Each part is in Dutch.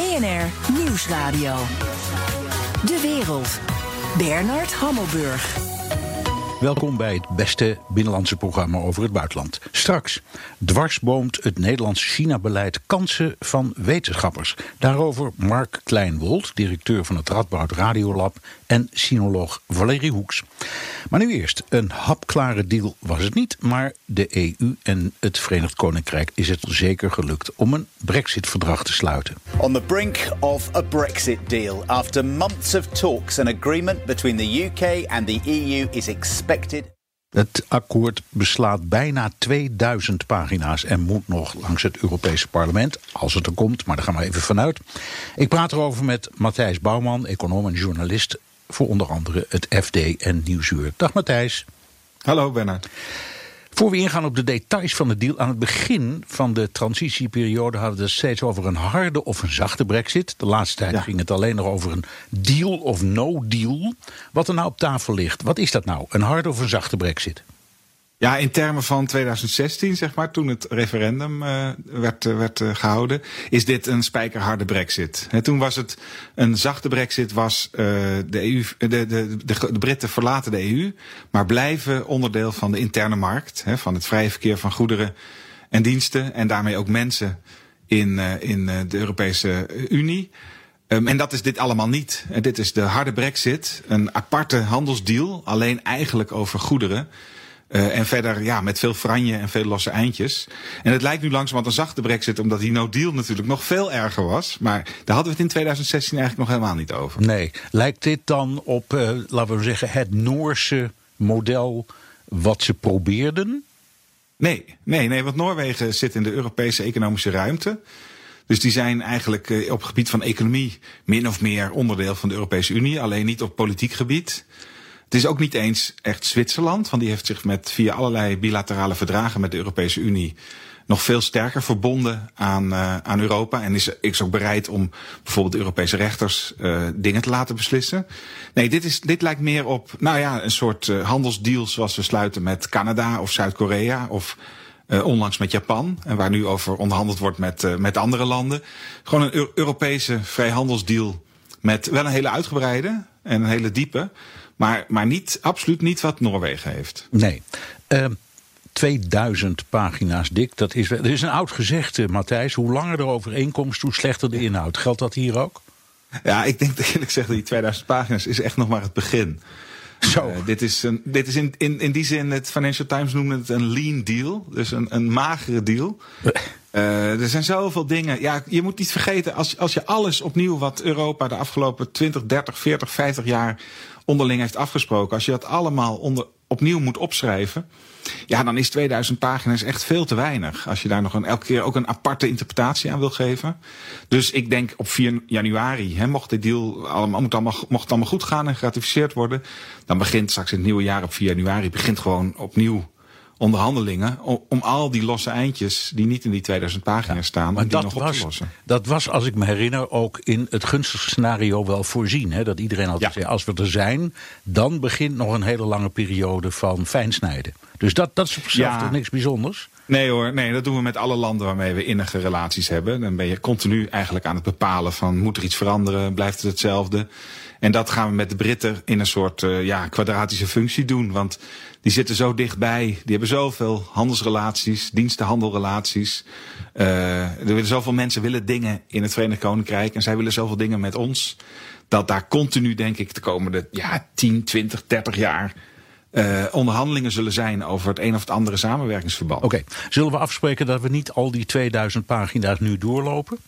BNR Nieuwsradio. De wereld. Bernard Hammelburg. Welkom bij het beste binnenlandse programma over het buitenland. Straks dwarsboomt het Nederlandse China-beleid kansen van wetenschappers. Daarover Mark Kleinwold, directeur van het Radboud Radiolab en sinoloog Valerie Hoeks. Maar nu eerst, een hapklare deal was het niet, maar de EU en het Verenigd Koninkrijk is het zeker gelukt om een Brexit-verdrag te sluiten. On the brink of a Brexit deal, after months of talks, an agreement between the UK and the EU is expected. Het akkoord beslaat bijna 2000 pagina's en moet nog langs het Europese parlement, als het er komt, maar daar gaan we even vanuit. Ik praat erover met Matthijs Bouwman, econoom en journalist voor onder andere het FD en Nieuwsuur. Dag Matthijs. Hallo Bernard. Voor we ingaan op de details van de deal, aan het begin van de transitieperiode hadden we het steeds over een harde of een zachte brexit. De laatste tijd ging het alleen nog over een deal of no deal. Wat er nou op tafel ligt, wat is dat nou? Een harde of een zachte brexit? Ja, in termen van 2016, zeg maar, toen het referendum uh, werd, uh, werd uh, gehouden, is dit een spijkerharde brexit. Toen was het een zachte brexit, was de, EU, de, de, de, Britten verlaten de EU, maar blijven onderdeel van de interne markt, van het vrije verkeer van goederen en diensten en daarmee ook mensen in, in de Europese Unie. Um, en dat is dit allemaal niet. dit is de harde brexit, een aparte handelsdeal, alleen eigenlijk over goederen. Uh, en verder ja, met veel franje en veel losse eindjes. En het lijkt nu langzaam een zachte brexit, omdat die no deal natuurlijk nog veel erger was. Maar daar hadden we het in 2016 eigenlijk nog helemaal niet over. Nee. Lijkt dit dan op, uh, laten we zeggen, het Noorse model wat ze probeerden? Nee, nee, nee, want Noorwegen zit in de Europese economische ruimte. Dus die zijn eigenlijk uh, op het gebied van economie min of meer onderdeel van de Europese Unie, alleen niet op politiek gebied. Het is ook niet eens echt Zwitserland, want die heeft zich met via allerlei bilaterale verdragen met de Europese Unie nog veel sterker verbonden aan, uh, aan Europa. En is, is ook bereid om bijvoorbeeld Europese rechters uh, dingen te laten beslissen. Nee, dit, is, dit lijkt meer op nou ja, een soort uh, handelsdeal zoals we sluiten met Canada of Zuid-Korea of onlangs met Japan. En waar nu over onderhandeld wordt met, met andere landen. Gewoon een Europese vrijhandelsdeal met wel een hele uitgebreide en een hele diepe. Maar, maar niet, absoluut niet wat Noorwegen heeft. Nee. Uh, 2000 pagina's dik, dat is, er is een oud gezegde, Matthijs. Hoe langer de overeenkomst, hoe slechter de inhoud. Geldt dat hier ook? Ja, ik denk dat eerlijk gezegd, die 2000 pagina's is echt nog maar het begin. Zo. Uh, dit is, een, dit is in, in, in die zin, het Financial Times noemde het een lean deal. Dus een, een magere deal. Uh, er zijn zoveel dingen. Ja, je moet niet vergeten, als, als je alles opnieuw wat Europa de afgelopen 20, 30, 40, 50 jaar onderling heeft afgesproken. Als je dat allemaal onder, opnieuw moet opschrijven. Ja, dan is 2000 pagina's echt veel te weinig. Als je daar nog een, elke keer ook een aparte interpretatie aan wil geven. Dus ik denk op 4 januari, hè, mocht dit deal allemaal, moet allemaal, mocht het allemaal goed gaan en geratificeerd worden. Dan begint straks in het nieuwe jaar op 4 januari, begint gewoon opnieuw onderhandelingen om, om, al die losse eindjes die niet in die 2000 pagina's staan, maar die dat nog op te lossen. Dat was, als ik me herinner, ook in het gunstigste scenario wel voorzien. Hè? Dat iedereen altijd ja. zei, als we er zijn, dan begint nog een hele lange periode van fijnsnijden. Dus dat, dat is op zichzelf ja. niks bijzonders. Nee hoor, nee, dat doen we met alle landen waarmee we innige relaties hebben. Dan ben je continu eigenlijk aan het bepalen van moet er iets veranderen, blijft het hetzelfde. En dat gaan we met de Britten in een soort uh, ja, kwadratische functie doen. Want die zitten zo dichtbij. Die hebben zoveel handelsrelaties, dienstenhandelrelaties. Uh, er willen zoveel mensen willen dingen in het Verenigd Koninkrijk. En zij willen zoveel dingen met ons. Dat daar continu, denk ik, de komende ja, 10, 20, 30 jaar uh, onderhandelingen zullen zijn over het een of het andere samenwerkingsverband. Oké, zullen we afspreken dat we niet al die 2000 pagina's nu doorlopen?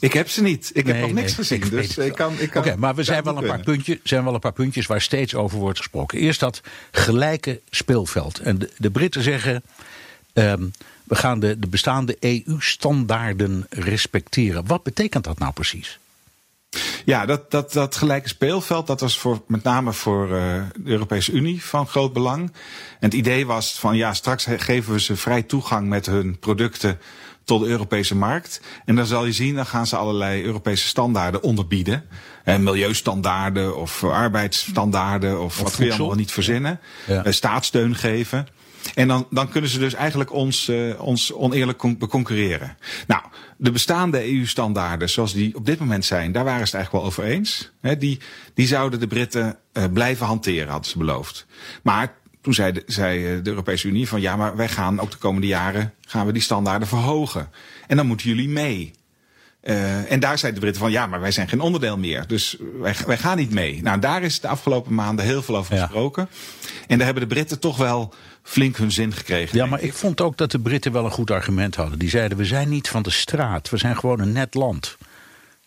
Ik heb ze niet. Ik nee, heb nog niks nee, gezien. Ik dus ik kan. Ik kan Oké, okay, maar we zijn wel, een paar puntjes, zijn wel een paar puntjes waar steeds over wordt gesproken. Eerst dat gelijke speelveld. En de, de Britten zeggen. Um, we gaan de, de bestaande EU-standaarden respecteren. Wat betekent dat nou precies? Ja, dat, dat, dat gelijke speelveld, dat was voor, met name voor uh, de Europese Unie van groot belang. En het idee was van ja, straks geven we ze vrij toegang met hun producten tot de Europese markt. En dan zal je zien, dan gaan ze allerlei Europese standaarden onderbieden. En milieustandaarden of arbeidsstandaarden of, of wat kun je allemaal niet verzinnen. Ja. Uh, staatssteun geven. En dan, dan kunnen ze dus eigenlijk ons, uh, ons oneerlijk con concurreren. Nou, de bestaande EU-standaarden, zoals die op dit moment zijn, daar waren ze het eigenlijk wel over eens. die, die zouden de Britten uh, blijven hanteren, hadden ze beloofd. Maar toen zei de, zei de Europese Unie van ja, maar wij gaan ook de komende jaren gaan we die standaarden verhogen. En dan moeten jullie mee. Uh, en daar zeiden de Britten van ja, maar wij zijn geen onderdeel meer. Dus wij, wij gaan niet mee. Nou, daar is de afgelopen maanden heel veel over gesproken. En daar hebben de Britten toch wel flink hun zin gekregen. Ja, maar ik vond ook dat de Britten wel een goed argument hadden. Die zeiden: we zijn niet van de straat, we zijn gewoon een net land.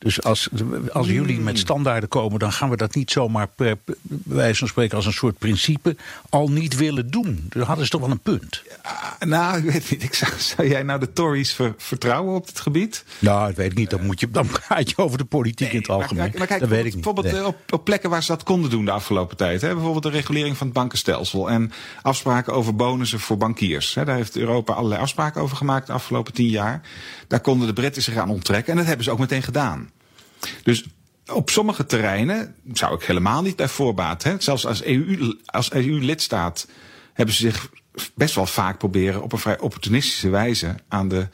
Dus als, als jullie met hmm. standaarden komen, dan gaan we dat niet zomaar per wijze van spreken als een soort principe al niet willen doen. Dan hadden ze toch wel een punt. Ja, nou, ik weet niet. Ik zou, zou jij nou de Tories vertrouwen op dit gebied? Nou, ik weet niet. Dan, moet je, dan praat je over de politiek in het algemeen. Maar, maar kijk, dat weet ik niet. Bijvoorbeeld eh, op, op, plekken waar ze dat konden doen de afgelopen tijd. Hè? Bijvoorbeeld de regulering van het bankenstelsel. En afspraken over bonussen voor bankiers. Hè? Daar heeft Europa allerlei afspraken over gemaakt de afgelopen tien jaar. Daar konden de Britten zich aan onttrekken. En dat hebben ze ook meteen gedaan. Dus op sommige terreinen zou ik helemaal niet bij voorbaat. Hè, zelfs als EU, als EU-lidstaat hebben ze zich best wel vaak proberen op een vrij opportunistische wijze aan, de,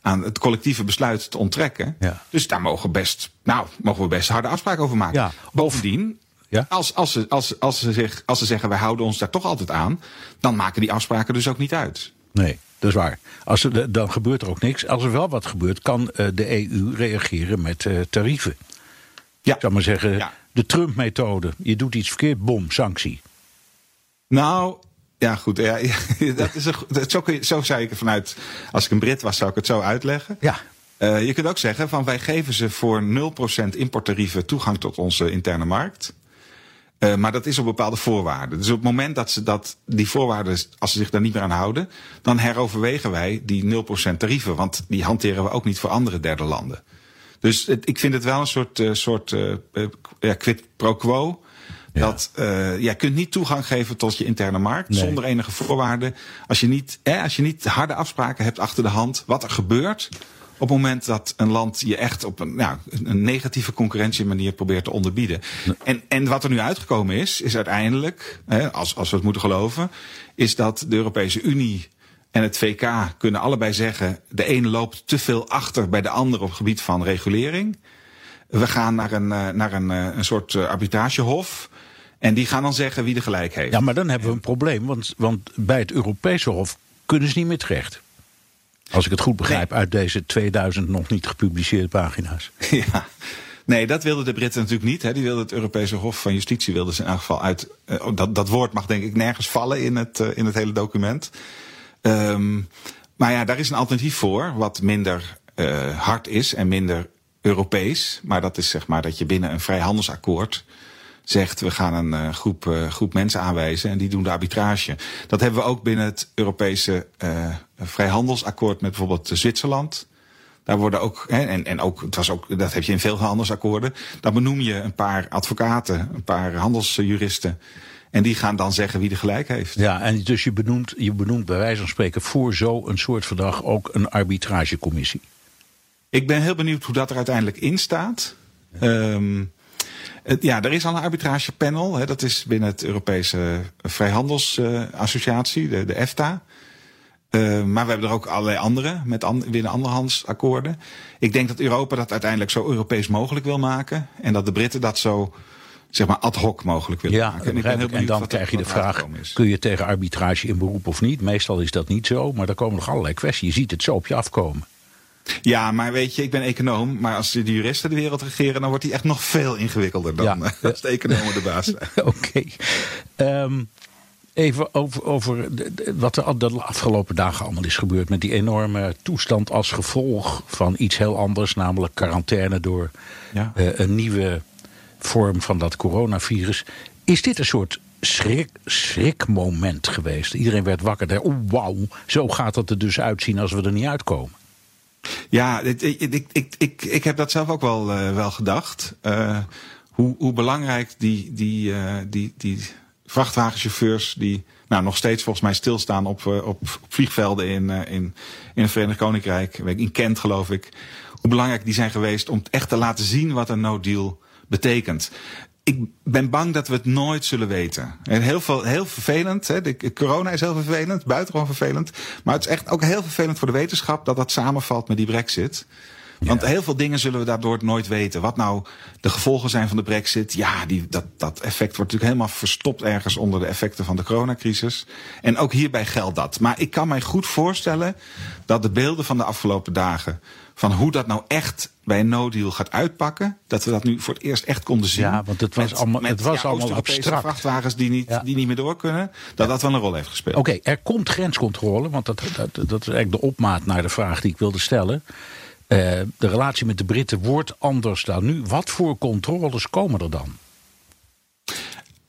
aan het collectieve besluit te onttrekken. Ja. Dus daar mogen, best, nou, mogen we best harde afspraken over maken. Ja. Bovendien, ja? Als, als, ze, als, als, ze zich, als ze zeggen wij houden ons daar toch altijd aan, dan maken die afspraken dus ook niet uit. Nee. Dat is waar. Als er, dan gebeurt er ook niks. Als er wel wat gebeurt, kan uh, de EU reageren met uh, tarieven. Ja. Ik zou maar zeggen, ja. de Trump-methode. Je doet iets verkeerd, bom, sanctie. Nou, ja, goed. Ja, dat is een, dat, zo, kun je, zo zei ik er vanuit. Als ik een Brit was, zou ik het zo uitleggen. Ja. Uh, je kunt ook zeggen van wij geven ze voor 0% importtarieven toegang tot onze interne markt. Uh, maar dat is op bepaalde voorwaarden. Dus op het moment dat ze dat, die voorwaarden, als ze zich daar niet meer aan houden, dan heroverwegen wij die 0% tarieven. Want die hanteren we ook niet voor andere derde landen. Dus het, ik vind het wel een soort, uh, soort uh, ja, quid pro quo. Ja. Dat uh, jij kunt niet toegang geven tot je interne markt nee. zonder enige voorwaarden. Als je, niet, eh, als je niet harde afspraken hebt achter de hand, wat er gebeurt het moment dat een land je echt op een, nou, een negatieve concurrentiemanier probeert te onderbieden. En, en wat er nu uitgekomen is, is uiteindelijk, hè, als, als we het moeten geloven, is dat de Europese Unie en het VK kunnen allebei zeggen: de ene loopt te veel achter bij de andere op het gebied van regulering. We gaan naar een, eh, naar een, eh, een soort eh, arbitragehof. En die gaan dan zeggen wie de gelijk heeft. Ja, maar dan hebben we een probleem. Want, want bij het Europese Hof kunnen ze niet meer terecht. Als ik het goed begrijp uit deze 2000 nog niet gepubliceerde pagina's. Ja. Nee, dat wilden de Britten natuurlijk niet. Hè. Die wilden het Europese Hof van Justitie wilden ze in elk geval uit. Uh, dat, dat woord mag denk ik nergens vallen in het, uh, in het hele document. Um, maar ja, daar is een alternatief voor, wat minder uh, hard is en minder Europees. Maar dat is zeg maar dat je binnen een vrijhandelsakkoord zegt we gaan een uh, groep, uh, groep mensen aanwijzen en die doen de arbitrage. Dat hebben we ook binnen het Europese uh, vrijhandelsakkoord met bijvoorbeeld Zwitserland. Daar worden ook, hè, en, en ook, het was ook, dat heb je in veel handelsakkoorden. Dan benoem je een paar advocaten, een paar handelsjuristen. En die gaan dan zeggen wie de gelijk heeft. Ja, en dus je benoemt, je benoemt bij wijze van spreken voor zo'n soort verdrag ook een arbitragecommissie. Ik ben heel benieuwd hoe dat er uiteindelijk in staat. Ja. Um, ja, er is al een arbitragepanel. Hè, dat is binnen het Europese Vrijhandelsassociatie, de, de EFTA. Uh, maar we hebben er ook allerlei andere, met an, binnen anderhandsakkoorden. Ik denk dat Europa dat uiteindelijk zo Europees mogelijk wil maken. En dat de Britten dat zo zeg maar ad hoc mogelijk willen ja, maken. En, ik en dan krijg je de vraag, kun je tegen arbitrage in beroep of niet? Meestal is dat niet zo, maar er komen nog allerlei kwesties. Je ziet het zo op je afkomen. Ja, maar weet je, ik ben econoom. Maar als de juristen de wereld regeren, dan wordt die echt nog veel ingewikkelder dan ja. als de economen de baas zijn. Oké. Okay. Um, even over, over wat er de afgelopen dagen allemaal is gebeurd. Met die enorme toestand als gevolg van iets heel anders. Namelijk quarantaine door ja. uh, een nieuwe vorm van dat coronavirus. Is dit een soort schrik, schrikmoment geweest? Iedereen werd wakker. Oh, wauw, zo gaat het er dus uitzien als we er niet uitkomen. Ja, ik, ik, ik, ik, heb dat zelf ook wel, uh, wel gedacht. Uh, hoe, hoe belangrijk die, die, uh, die, die vrachtwagenchauffeurs die nou, nog steeds volgens mij stilstaan op, op, op vliegvelden in, in, in het Verenigd Koninkrijk, in Kent geloof ik. Hoe belangrijk die zijn geweest om echt te laten zien wat een no deal betekent ik ben bang dat we het nooit zullen weten. En heel, veel, heel vervelend. Hè? De, corona is heel vervelend, buitengewoon vervelend. Maar het is echt ook heel vervelend voor de wetenschap dat dat samenvalt met die brexit. Want heel veel dingen zullen we daardoor nooit weten. Wat nou de gevolgen zijn van de brexit. Ja, die, dat, dat effect wordt natuurlijk helemaal verstopt ergens onder de effecten van de coronacrisis. En ook hierbij geldt dat. Maar ik kan mij goed voorstellen dat de beelden van de afgelopen dagen van hoe dat nou echt bij een no-deal gaat uitpakken. Dat we dat nu voor het eerst echt konden zien. Ja, want het was met, allemaal, met, het was ja, allemaal abstract. vrachtwagens die niet, Ja. die niet meer door kunnen. Dat dat wel een rol heeft gespeeld. Oké, er komt grenscontrole, want dat, dat, dat is eigenlijk de opmaat naar de vraag die ik wilde stellen. Eh, de relatie met de Britten wordt anders dan nu. Wat voor controles komen er dan?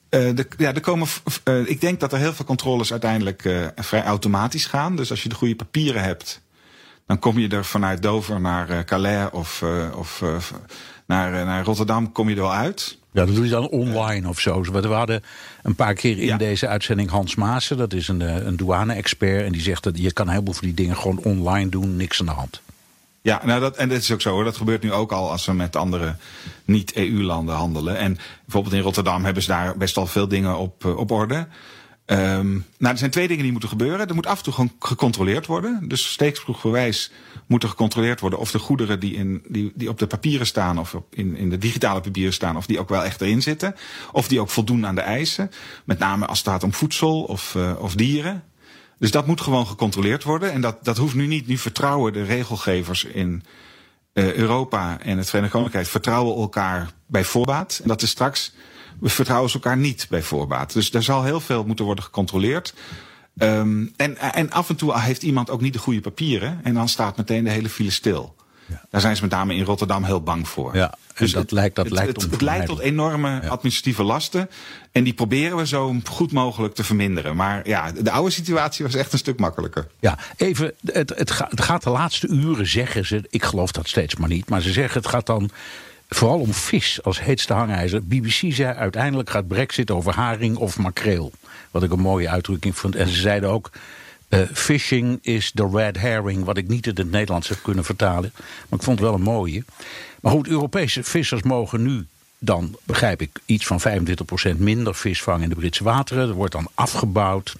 Eh, de, ja, er komen, eh, ik denk dat er heel veel controles uiteindelijk vrij automatisch gaan. Dus als je de goede papieren hebt, dan kom je er vanuit Dover naar Calais of, of naar, naar Rotterdam kom je er wel uit. Ja, dat doe je dan online of zo. We hadden een paar keer in Ja. deze uitzending Hans Maassen. Dat is een, een douane-expert. En die zegt dat je kan een heleboel van die dingen gewoon online doen. Niks aan de hand. Ja, nou dat, en dat is ook zo hoor. Dat gebeurt nu ook al als we met andere niet-EU-landen handelen. En bijvoorbeeld in Rotterdam hebben ze daar best al veel dingen op, eh, op orde. Ehm, nou, er zijn twee dingen die moeten gebeuren. Er moet af en toe gewoon gecontroleerd worden. Dus steeksproefgewijs moet er gecontroleerd worden of de goederen die, in, die, die op de papieren staan of op, in, in de digitale papieren staan, of die ook wel echt erin zitten. Of die ook voldoen aan de eisen. Met name als het gaat om voedsel of, eh, of dieren. Dus dat moet gewoon gecontroleerd worden. En dat, dat hoeft nu niet. Nu vertrouwen de regelgevers in eh, Europa en het Verenigd Koninkrijk vertrouwen elkaar bij voorbaat. En dat is straks, we vertrouwen ze elkaar niet bij voorbaat. Dus er zal heel veel moeten worden gecontroleerd. Ehm, en, en af en toe heeft iemand ook niet de goede papieren. En dan staat meteen de hele file stil. Daar zijn ze met name in Rotterdam heel bang voor. Ja, en dat het, lijkt- dat het, lijkt het, het leidt tot enorme administratieve lasten. En die proberen we zo goed mogelijk te verminderen. Maar ja, de oude situatie was echt een stuk makkelijker. Ja, even, het, het, gaat, het gaat de laatste uren, zeggen ze. Ik geloof dat steeds maar niet. Maar ze zeggen het gaat dan vooral om vis als heetste hangijzer. BBC zei uiteindelijk gaat Brexit over haring of makreel. Wat ik een mooie uitdrukking vond. En ze zeiden ook. Eh, fishing is the red herring, wat ik niet in het Nederlands heb kunnen vertalen. Maar ik vond het wel een mooie. Maar goed, Europese vissers mogen nu dan, begrijp ik, iets van 25% minder vis vangen in de Britse wateren. Er wordt dan afgebouwd.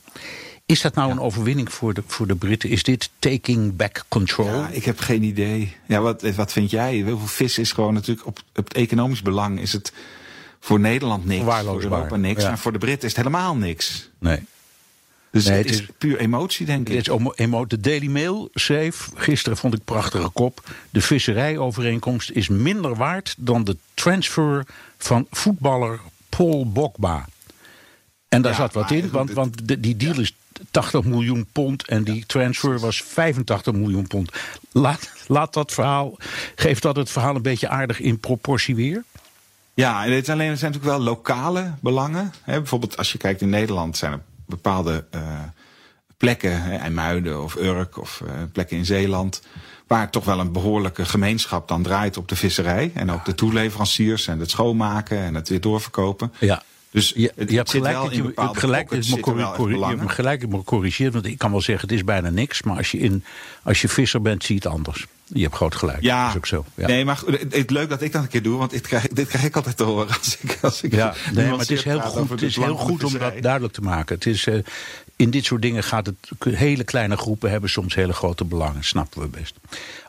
Is dat nou een overwinning voor de, voor de Britten? Is dit taking back control? Ja, ik heb geen idee. Ja, wat, wat vind jij? Heel veel vis is gewoon natuurlijk op, op het economisch belang is het voor Nederland niks. Voor Europa niks. ja. En voor de Britten is het helemaal niks. Nee. Dus Nee, het, het is, is- puur emotie, denk Dit ik. is emo- emo- de Daily Mail schreef, gisteren vond ik prachtige kop... de visserijovereenkomst is minder waard dan de transfer van voetballer Paul Bogba. En daar Ja, zat wat in, goed, want, het- want de- die deal is 80 miljoen pond... en die transfer was 85 miljoen pond. Laat, laat dat verhaal, geeft dat het verhaal een beetje aardig in proportie weer? Ja, en het, is alleen, er zijn natuurlijk wel lokale belangen. Bijvoorbeeld als je kijkt in Nederland zijn er bepaalde eh, plekken, IJmuiden of Urk of eh, plekken in Zeeland, waar toch wel een behoorlijke gemeenschap dan draait op de visserij. En ook de toeleveranciers en het schoonmaken en het weer doorverkopen. Ja. Dus Je, het je hebt gelijk, dat je, je hebt gelijk, je, me corri- corri- je hebt gelijk corrigeert. Want ik kan wel zeggen, het is bijna niks. Maar als je, in, als je visser bent, zie je het anders. Je hebt groot gelijk. Ja, dat is ook zo. Ja. nee, maar het, het leuk dat ik dat een keer doe, want dit krijg, dit krijg ik altijd te horen als ik, als ik Ja, nee, maar het is heel goed, het is heel goed om dat duidelijk te maken. Het is, eh, in dit soort dingen gaat het. Hele kleine groepen hebben soms hele grote belangen. Snappen we best.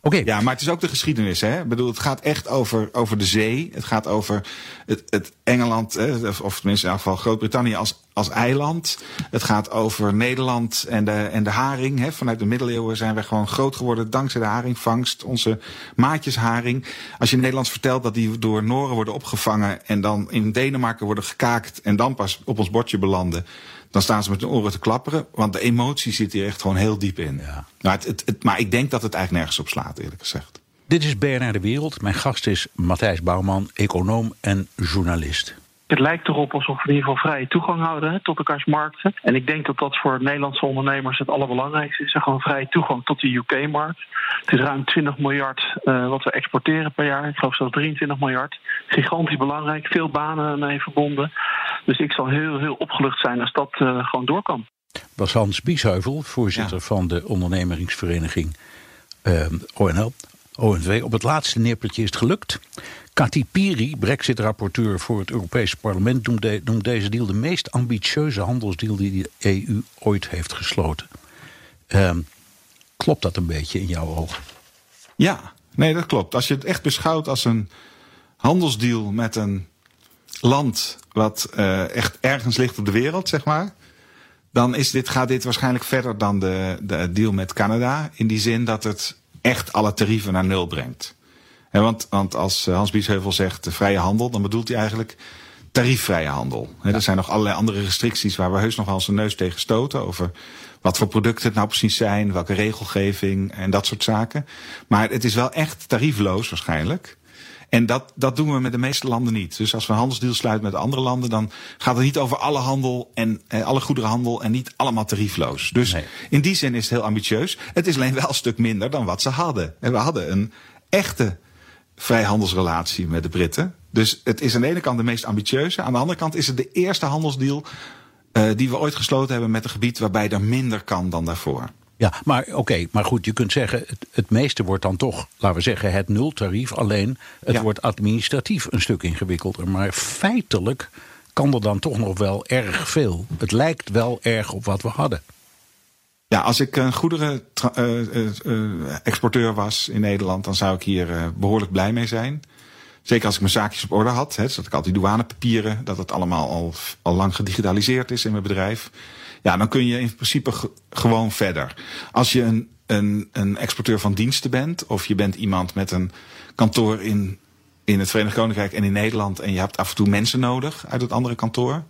Oké, Ja, maar het is ook de geschiedenis. Hè? Ik bedoel, het gaat echt over, over de zee. Het gaat over het, het Engeland, of- tenminste in elk geval Groot-Brittannië als, als eiland. Het gaat over Nederland en de, en de haring. Hè? Vanuit de middeleeuwen zijn we gewoon groot geworden dankzij de haringvangst. Onze maatjesharing. Als je Nederlands vertelt dat die door Noren worden opgevangen... en dan in Denemarken worden gekaakt en dan pas op ons bordje belanden... dan staan ze met hun oren te klapperen. Want de emotie zit hier echt gewoon heel diep in. Ja. Nou, het, het, het- maar ik denk dat het eigenlijk nergens op slaat, eerlijk gezegd. dit is BNR de Wereld. Mijn gast is Matthijs Bouwman, econoom en journalist. Het lijkt erop alsof we in ieder geval vrije toegang houden hè, tot elkaars markten. En ik denk dat dat voor Nederlandse ondernemers het allerbelangrijkste is. Gewoon vrije toegang tot de UK-markt. Het is ruim 20 miljard eh, wat we exporteren per jaar. Ik geloof zelfs 23 miljard. Gigantisch belangrijk. Veel banen mee verbonden. Dus ik zal heel, heel opgelucht zijn als dat eh, gewoon door kan. was Hans Biesheuvel, voorzitter Ja. van de ondernemingsvereniging eh, ONL. ONW. Op het laatste nippertje is het gelukt. Kati Piri, Brexit-rapporteur voor het Europese parlement, noemt, de- noemt deze deal de meest ambitieuze handelsdeal die de EU ooit heeft gesloten. Ehm, klopt dat een beetje in jouw ogen? Ja, Nee, dat klopt. Als je het echt beschouwt als een handelsdeal met een land wat uh, echt ergens ligt op de wereld, zeg maar. Dan is dit, gaat dit waarschijnlijk verder dan de, de deal met Canada. In die zin dat het echt alle tarieven naar nul brengt. En want, want als Hans Biesheuvel zegt de vrije handel, dan bedoelt hij eigenlijk tariefvrije handel. Er zijn nog allerlei andere restricties waar we heus nog wel een neus tegen stoten. Over wat voor producten het nou precies zijn, welke regelgeving en dat soort zaken. Maar het is wel echt tariefloos waarschijnlijk. En dat, dat doen we met de meeste landen niet. Dus als we een handelsdeal sluiten met andere landen, dan gaat het niet over alle handel en eh, alle goederenhandel en niet allemaal tariefloos. Dus nee. in die zin is het heel ambitieus. Het is alleen wel een stuk minder dan wat ze hadden. En we hadden een echte vrijhandelsrelatie met de Britten. Dus het is aan de ene kant de meest ambitieuze. Aan de andere kant is het de eerste handelsdeal uh, die we ooit gesloten hebben met een gebied waarbij er minder kan dan daarvoor. Ja, maar oké, maar goed, je kunt zeggen, het, het, meeste wordt dan toch, laten we zeggen, het nultarief. Alleen het ja. wordt administratief een stuk ingewikkelder. Maar feitelijk kan er dan toch nog wel erg veel. Het lijkt wel erg op wat we hadden. Ja, als ik een goederen-exporteur uh, uh, was in Nederland, dan zou ik hier behoorlijk blij mee zijn. Zeker als ik mijn zaakjes op orde had. Hè, dus dat ik al die douanepapieren, dat het allemaal al, al lang gedigitaliseerd is in mijn bedrijf. Ja, dan kun je in principe gewoon verder. Als je een, een, een exporteur van diensten bent, of je bent iemand met een kantoor in, in het Verenigd Koninkrijk en in Nederland, en je hebt af en toe mensen nodig uit het andere kantoor.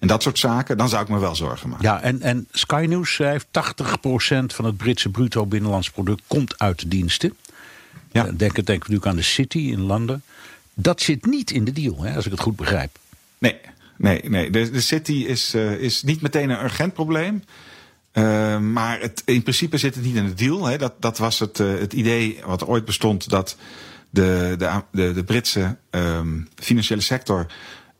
En dat soort zaken, dan zou ik me wel zorgen maken. Ja, en, en Sky News schrijft 80% van het Britse bruto binnenlands product komt uit de diensten. Ja. Denk, denk natuurlijk aan de City in Londen. Dat zit niet in de deal, hè, als ik het goed begrijp. Nee, nee, nee. De, City is, uh, is niet meteen een urgent probleem. Uh, maar het, in principe zit het niet in de deal. Hè. Dat, dat was het, uh, het idee wat ooit bestond dat de, de, de, Britse um, financiële sector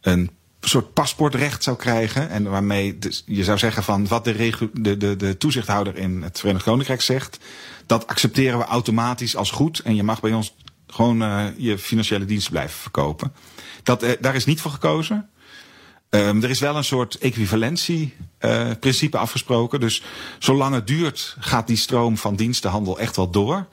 een soort paspoortrecht zou krijgen. En waarmee je zou zeggen van wat de, de, de, de toezichthouder in het Verenigd Koninkrijk zegt, dat accepteren we automatisch als goed. En je mag bij ons gewoon uh, je financiële diensten blijven verkopen. Dat, daar is niet voor gekozen. Um, er is wel een soort equivalentie-principe uh, afgesproken. Dus zolang het duurt, gaat die stroom van dienstenhandel echt wel door.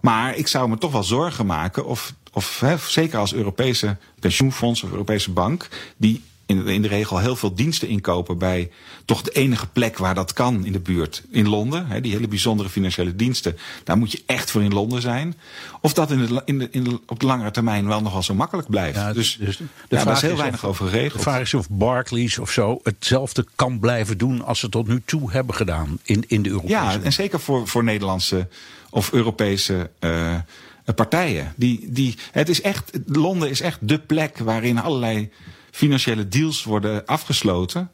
Maar ik zou me toch wel zorgen maken of, of hè, zeker als Europese pensioenfonds of Europese bank, die in, in de regel heel veel diensten inkopen bij toch de enige plek waar dat kan in de buurt. In Londen, hè, die hele bijzondere financiële diensten. Daar moet je echt voor in Londen zijn. Of dat in de, in de, in de, op de langere termijn wel nogal zo makkelijk blijft. Ja, dus, dus de ja, vraag daar is heel is weinig of, over geregeld. De vraag is of Barclays of zo hetzelfde kan blijven doen als ze tot nu toe hebben gedaan in, in de Europese Ja, en zeker voor, voor Nederlandse of Europese uh, partijen. Die, die, het is echt, Londen is echt de plek waarin allerlei financiële deals worden afgesloten.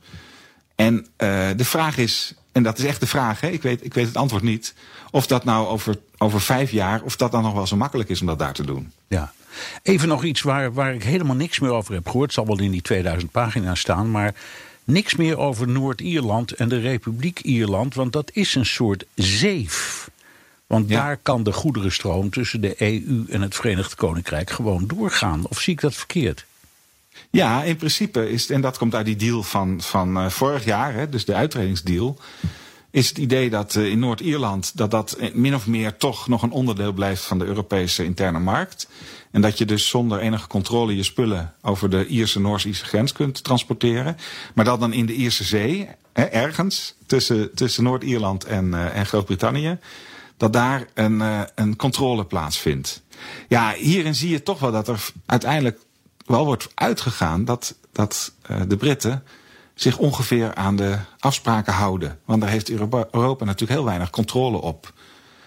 En uh, de vraag is, en dat is echt de vraag, hè? Ik, weet, ik weet het antwoord niet, of dat nou over, over vijf jaar, of dat dan nog wel zo makkelijk is om dat daar te doen. Ja. Even nog iets waar, waar ik helemaal niks meer over heb gehoord. Het zal wel in die 2000 pagina's staan, maar niks meer over Noord-Ierland en de Republiek Ierland, want dat is een soort zeef. Want ja. daar kan de goederenstroom tussen de EU en het Verenigd Koninkrijk gewoon doorgaan. Of zie ik dat verkeerd? Ja, in principe is, en dat komt uit die deal van, van uh, vorig jaar, hè, dus de uitredingsdeal. Is het idee dat uh, in Noord-Ierland dat dat min of meer toch nog een onderdeel blijft van de Europese interne markt. En dat je dus zonder enige controle je spullen over de Ierse Noors-Ierse grens kunt transporteren. Maar dat dan in de Ierse Zee, hè, ergens tussen, tussen Noord-Ierland en, uh, en Groot-Brittannië, dat daar een, een controle plaatsvindt. Ja, hierin zie je toch wel dat er uiteindelijk wel wordt uitgegaan dat, dat uh, de Britten zich ongeveer aan de afspraken houden. Want daar heeft Europa natuurlijk heel weinig controle op.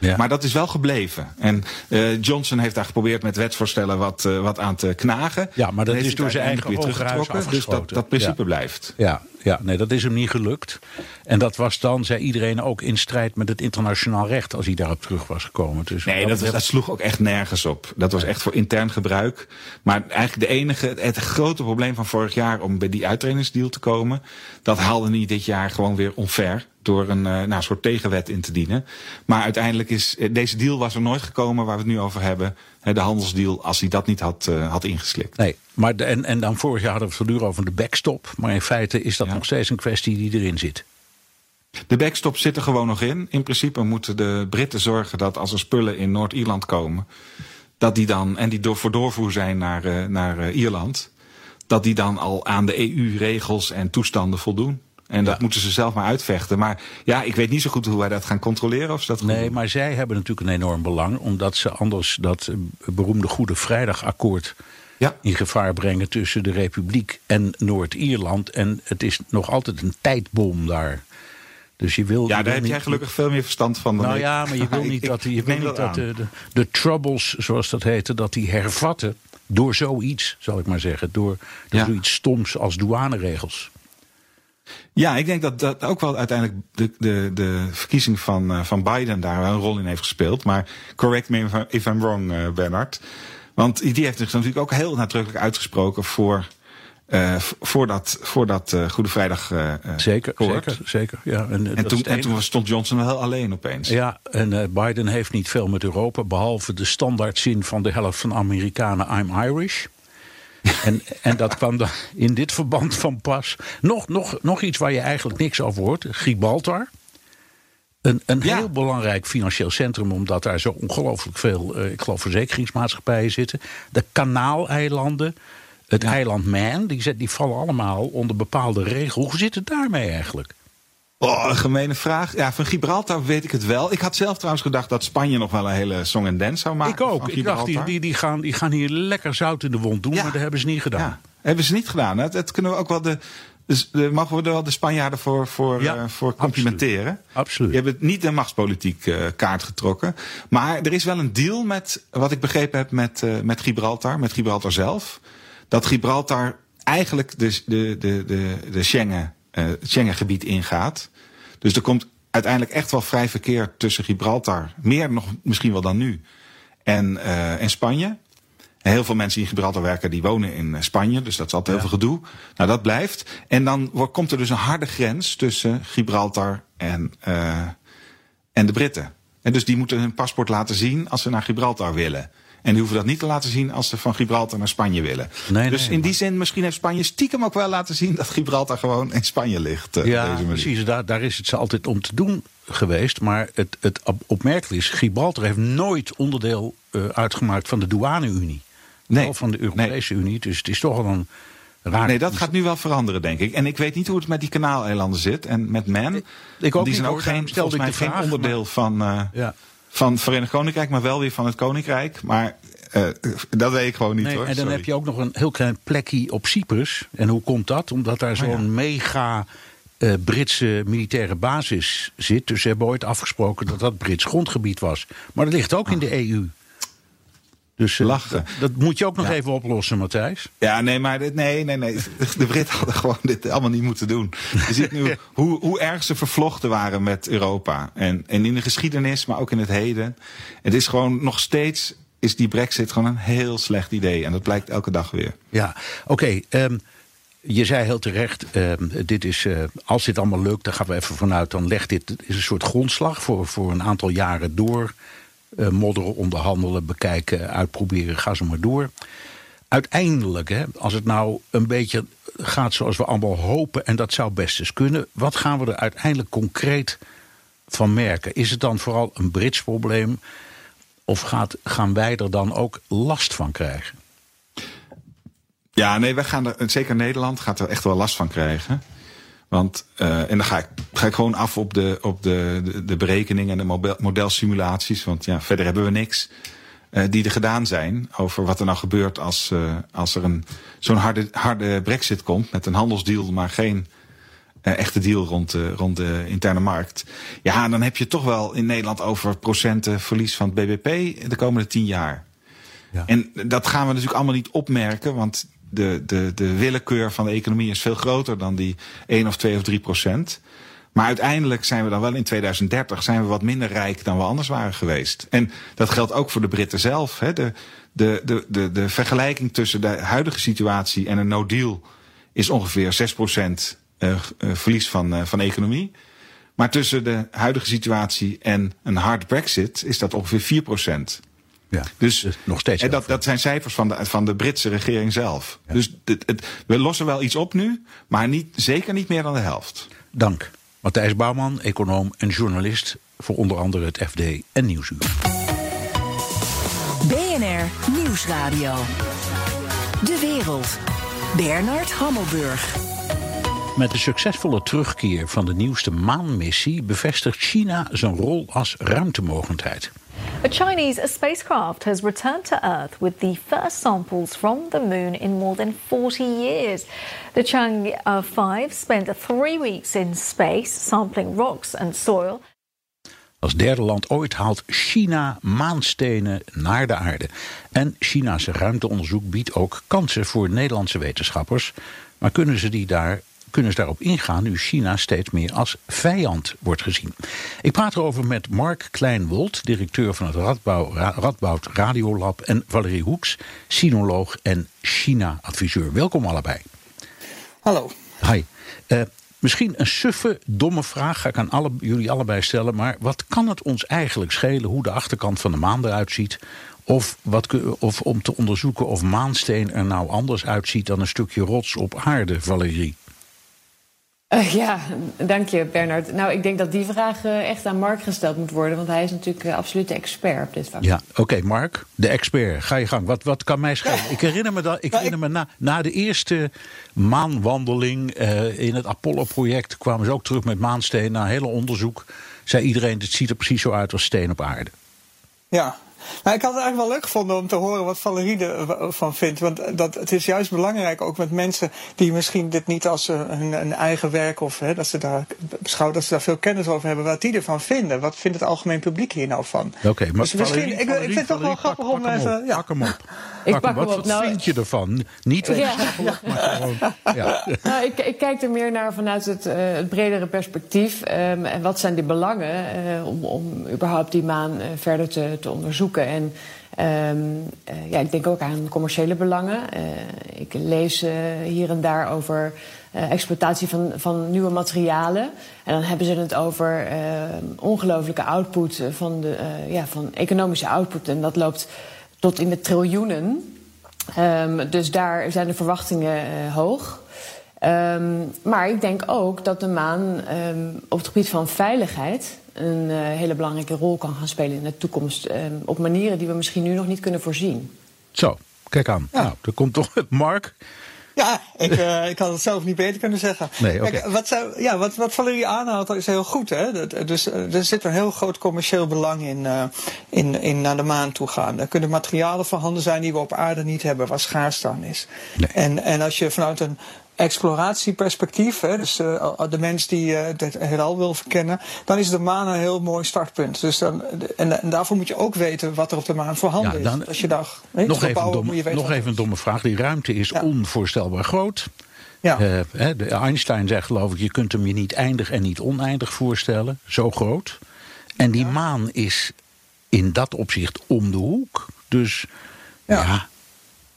Ja. Maar dat is wel gebleven. En uh, Johnson heeft daar geprobeerd met wetsvoorstellen wat, uh, wat aan te knagen. Ja, maar dat is door zijn eigen weer teruggetrokken. Dus dat, dat principe ja. blijft. Ja, ja, nee, dat is hem niet gelukt. En dat was dan, zei iedereen, ook in strijd met het internationaal recht als hij daarop terug was gekomen. Dus nee, dat, dat, sloeg ook echt nergens op. Dat was echt voor intern gebruik. Maar eigenlijk de enige, het grote probleem van vorig jaar om bij die uittredingsdeal te komen, dat haalde niet dit jaar gewoon weer onver door een uh, nou, soort tegenwet in te dienen. Maar uiteindelijk is deze deal was er nooit gekomen waar we het nu over hebben. De handelsdeal, als hij dat niet had, uh, had ingeslikt. Nee, maar de, en, en dan vorig jaar hadden we het voortdurend over de backstop. Maar in feite is dat ja. nog steeds een kwestie die erin zit. De backstop zit er gewoon nog in. In principe moeten de Britten zorgen dat als er spullen in Noord-Ierland komen dat die dan, en die door, voor doorvoer zijn naar, naar Ierland, dat die dan al aan de EU-regels en toestanden voldoen. En dat moeten ze zelf maar uitvechten. Maar ja, ik weet niet zo goed hoe wij dat gaan controleren. Of ze dat nee, maar zij hebben natuurlijk een enorm belang. Omdat ze anders dat beroemde Goede Vrijdagakkoord ja. in gevaar brengen tussen de Republiek en Noord-Ierland. En het is nog altijd een tijdbom daar. Dus je wil, ja, daar heb jij gelukkig veel meer verstand van dan Nou ja, maar je wil niet dat, je wil niet dat de, de, de, troubles, zoals dat heette, dat die hervatten door zoiets, zal ik maar zeggen. Door, door ja. zoiets stoms als douaneregels. Ja, ik denk dat dat ook wel uiteindelijk de, de, de verkiezing van, uh, van Biden daar wel een rol in heeft gespeeld. Maar correct me if I'm wrong, uh, Bernard. Want die heeft zich natuurlijk ook heel nadrukkelijk uitgesproken voor uh, voor dat, voor dat uh, Goede Vrijdag uh, zeker, zeker, zeker. Ja, en, en, toen, en toen stond Johnson wel alleen opeens. Ja, en Biden heeft niet veel met Europa, behalve de standaardzin van de helft van Amerikanen: I'm Irish. En, en dat kwam dan in dit verband van pas. Nog, nog, nog iets waar je eigenlijk niks over hoort: Gibraltar. Een, een ja. heel belangrijk financieel centrum, omdat daar zo ongelooflijk veel, ik geloof, verzekeringsmaatschappijen zitten. De Kanaaleilanden. Het ja. eiland Man, die, die vallen allemaal onder bepaalde regels. Hoe zit het daarmee eigenlijk? Oh, een gemene vraag. Ja, van Gibraltar weet ik het wel. Ik had zelf trouwens gedacht dat Spanje nog wel een hele song en dance zou maken. Ik ook. Ik dacht, die, die, die, gaan, die gaan hier lekker zout in de wond doen, ja. maar dat hebben ze niet gedaan. Ja. Hebben ze niet gedaan. Dat, dat kunnen we ook wel de, dus de, mogen we er wel de Spanjaarden voor, voor, ja, uh, voor complimenteren. Absoluut. Je hebt niet de machtspolitiek uh, kaart getrokken. Maar er is wel een deal met, wat ik begrepen heb, met, met Gibraltar, met Gibraltar zelf dat Gibraltar eigenlijk de, de, de, de, de Schengen, het Schengengebied ingaat. Dus er komt uiteindelijk echt wel vrij verkeer tussen Gibraltar, meer nog misschien wel dan nu, en, uh, en Spanje. En heel veel mensen die in Gibraltar werken, die wonen in Spanje. Dus dat is altijd ja. heel veel gedoe. Nou, dat blijft. En dan wordt, komt er dus een harde grens tussen Gibraltar en, uh, en de Britten. En dus die moeten hun paspoort laten zien als ze naar Gibraltar willen. En die hoeven dat niet te laten zien als ze van Gibraltar naar Spanje willen. Nee, dus nee, in die zin, misschien heeft Spanje stiekem ook wel laten zien dat Gibraltar gewoon in Spanje ligt. Uh, ja, precies. Daar, daar is het ze altijd om te doen geweest. Maar het, het opmerkelijk is, Gibraltar heeft nooit onderdeel uh, uitgemaakt van de douane-Unie. Nee. Of van de Europese Unie. Dus het is toch wel een. Raar. Nee, dat gaat nu wel veranderen, denk ik. En ik weet niet hoe het met die kanaaleilanden zit. En met Man. Ik, ik ook die zijn ook geen, volgens mij geen onderdeel maar... van. Uh, ja van het Verenigd Koninkrijk, maar wel weer van het Koninkrijk. Maar uh, dat weet ik gewoon niet nee, hoor. En dan heb je ook nog een heel klein plekje op Cyprus. En hoe komt dat? Omdat daar zo'n oh, ja. mega uh, Britse militaire basis zit. Dus ze hebben ooit afgesproken dat dat Brits grondgebied was. Maar dat ligt ook oh. in de EU. Dus uh, Lachen. Dat, moet je ook nog ja. even oplossen, Matthijs. Ja, nee, maar dit, nee, nee, nee. De Britten hadden gewoon dit allemaal niet moeten doen. Je ziet nu hoe, hoe erg ze vervlochten waren met Europa. En, en in de geschiedenis, maar ook in het heden. Het is gewoon nog steeds is die brexit gewoon een heel slecht idee. En dat blijkt elke dag weer. Ja, oké. Okay, um, je zei heel terecht, uh, dit is, uh, als dit allemaal lukt, dan gaan we even vanuit, dan legt dit is een soort grondslag voor, voor een aantal jaren door. Uh, modderen, onderhandelen, bekijken, uitproberen, ga zo maar door. Uiteindelijk, hè, als het nou een beetje gaat zoals we allemaal hopen, en dat zou best eens kunnen, wat gaan we er uiteindelijk concreet van merken? Is het dan vooral een Brits probleem? Of gaat, gaan wij er dan ook last van krijgen? Ja, nee, wij gaan er, zeker Nederland gaat er echt wel last van krijgen. Want, uh, en dan ga ik, ga ik gewoon af op de, op de, de, de berekeningen en de modelsimulaties. Want ja, verder hebben we niks uh, die er gedaan zijn over wat er nou gebeurt als, uh, als er een zo'n harde, harde brexit komt met een handelsdeal, maar geen echte deal rond de, rond de interne markt. Ja, dan heb je toch wel in Nederland over procenten verlies van het BBP de komende tien jaar. Ja. En dat gaan we natuurlijk allemaal niet opmerken, want de, de, de willekeur van de economie is veel groter dan die 1 of 2 of 3 procent. Maar uiteindelijk zijn we dan wel in 2030 zijn we wat minder rijk dan we anders waren geweest. En dat geldt ook voor de Britten zelf. Hè. De, de, de, de, de vergelijking tussen de huidige situatie en een no deal is ongeveer 6 procent uh, uh, verlies van, uh, van economie. Maar tussen de huidige situatie en een hard brexit is dat ongeveer 4 procent. Ja, dus, dus, nog steeds. En dat, dat zijn cijfers van de, van de Britse regering zelf. Ja. Dus het, het, we lossen wel iets op nu, maar niet, zeker niet meer dan de helft. Dank. Matthijs Bouwman, econoom en journalist voor onder andere het FD en Nieuwsuur. BNR BNR Nieuwsradio. De wereld. Bernard Hammelburg. Met de succesvolle terugkeer van de nieuwste maanmissie bevestigt China zijn rol als ruimtemogendheid. A Chinese spacecraft has returned to Earth with the first samples from the moon in more than 40 years. The Chang'e 5 spent three weeks in space sampling rocks and soil. Als derde land ooit haalt China maanstenen naar de aarde. En China's ruimteonderzoek biedt ook kansen voor Nederlandse wetenschappers. Maar kunnen ze, die daar, kunnen ze daarop ingaan nu China steeds meer als vijand wordt gezien? Ik praat erover met Mark Kleinwold, directeur van het Radboud, Radboud Radiolab. En Valerie Hoeks, sinoloog en China-adviseur. Welkom allebei. Hallo. Hi. Uh, Misschien een suffe, domme vraag, ga ik aan alle, jullie allebei stellen. Maar wat kan het ons eigenlijk schelen hoe de achterkant van de maan eruit ziet? Of, wat, of om te onderzoeken of maansteen er nou anders uitziet dan een stukje rots op aarde, Valerie? Uh, ja, dank je Bernard. Nou, ik denk dat die vraag uh, echt aan Mark gesteld moet worden, want hij is natuurlijk uh, absoluut de expert op dit vak. Ja, oké, okay, Mark, de expert. Ga je gang. Wat, wat kan mij schelen? Ik herinner me, dat, ik herinner me na, na de eerste maanwandeling in het Apollo-project kwamen ze ook terug met maansteen. Na een hele onderzoek zei iedereen: het ziet er precies zo uit als steen op aarde. Ja, nou, ik had het eigenlijk wel leuk gevonden om te horen wat Valerie ervan vindt. Want dat, het is juist belangrijk, ook met mensen die misschien dit niet als een, een eigen werk of hè, dat ze daar beschouwen dat ze daar veel kennis over hebben, wat die ervan vinden. Wat vindt het algemeen publiek hier nou van? Oké, okay, maar dus misschien, ik, ik, vind het toch wel grappig om even. Ja. Pak hem op. Ik pak hem op. Wat nou, vind je ervan? Niet ja. maar gewoon. Ja. Nou, ik, ik, kijk er meer naar vanuit het, uh, het bredere perspectief. Um, en wat zijn de belangen uh, om, om überhaupt die maan uh, verder te, te onderzoeken? En um, ja, ik denk ook aan commerciële belangen. ik lees hier en daar over exploitatie van, van nieuwe materialen. En dan hebben ze het over ongelooflijke output van, de, ja, van economische output. En dat loopt tot in de triljoenen. Um, dus daar zijn de verwachtingen uh, hoog. Um, maar ik denk ook dat de maan um, op het gebied van veiligheid een uh, hele belangrijke rol kan gaan spelen in de toekomst. op manieren die we misschien nu nog niet kunnen voorzien. Zo, kijk aan. Ja. Nou, er komt toch Mark. Ja, ik, uh, ik had het zelf niet beter kunnen zeggen. Nee, okay. Kijk, wat, zou, ja, wat, wat Valerie aanhaalt is heel goed. Hè? Dus er zit een heel groot commercieel belang in, uh, in, in naar de maan toe gaan. Er kunnen materialen voorhanden zijn die we op aarde niet hebben, waar schaarste aan is. Nee. En, en als je vanuit een exploratieperspectief, hè, dus uh, de mens die uh, het heelal wil verkennen, dan is de maan een heel mooi startpunt. Dus dan, en, en daarvoor moet je ook weten wat er op de maan voorhanden ja, dan, is. Als je daar, nee, nog even, bouwen, domme, nog even een domme vraag. Die ruimte is ja. onvoorstelbaar groot. Ja. Uh, de Einstein zegt geloof ik, je kunt hem je niet eindig en niet oneindig voorstellen. Zo groot. En die ja. maan is in dat opzicht om de hoek. Dus ja.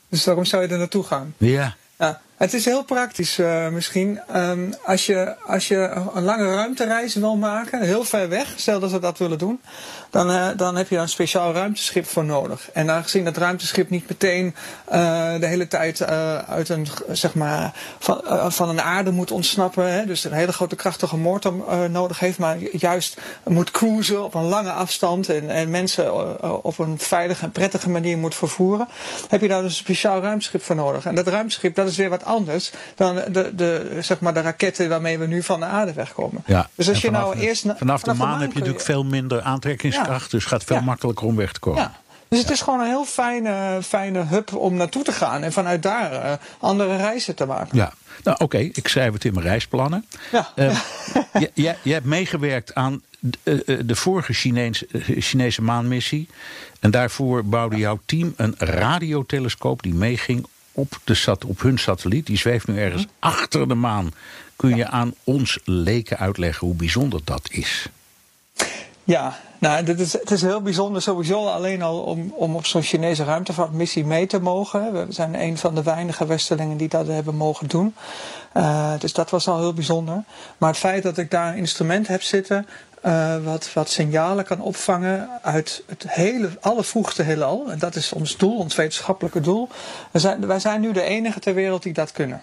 Dus waarom zou je er naartoe gaan? Ja. Ja, het is heel praktisch uh, misschien. Um, als, je, als je een lange ruimtereis wil maken, heel ver weg, stel dat we dat willen doen, dan, uh, dan heb je een speciaal ruimteschip voor nodig. En aangezien dat ruimteschip niet meteen uh, de hele tijd uit een, zeg maar, van, van een aarde moet ontsnappen, hè, dus een hele grote krachtige motor nodig heeft, maar juist moet cruisen op een lange afstand en, en mensen op een veilige en prettige manier moet vervoeren, heb je daar dus een speciaal ruimteschip voor nodig. En dat ruimteschip, dat is weer wat anders dan de, de, zeg maar de raketten waarmee we nu van de aarde wegkomen. Ja, dus als je vanaf, nou eerst vanaf, vanaf de maan, maan heb je natuurlijk veel minder aantrekkingskracht, ja. dus gaat veel ja. makkelijker om weg te komen. Ja. Dus het is gewoon een heel fijne, fijne hub om naartoe te gaan en vanuit daar uh, andere reizen te maken. Ja, nou oké, okay. ik schrijf het in mijn reisplannen. Ja. Uh, je, je, je, hebt meegewerkt aan de, de vorige Chinese, Chinese maanmissie. En daarvoor bouwde jouw team een radiotelescoop die meeging op, de sat, op hun satelliet. Die zweeft nu ergens achter de maan. Kun je aan ons leken uitleggen hoe bijzonder dat is? Ja, nou, dit is, het is heel bijzonder sowieso alleen al om, om op zo'n Chinese ruimtevaartmissie mee te mogen. We zijn een van de weinige Westelingen die dat hebben mogen doen. Uh, dus dat was al heel bijzonder. Maar het feit dat ik daar een instrument heb zitten uh, wat, wat signalen kan opvangen uit het hele, alle vroegste heelal. En dat is ons doel, ons wetenschappelijke doel. Wij zijn, wij zijn nu de enige ter wereld die dat kunnen.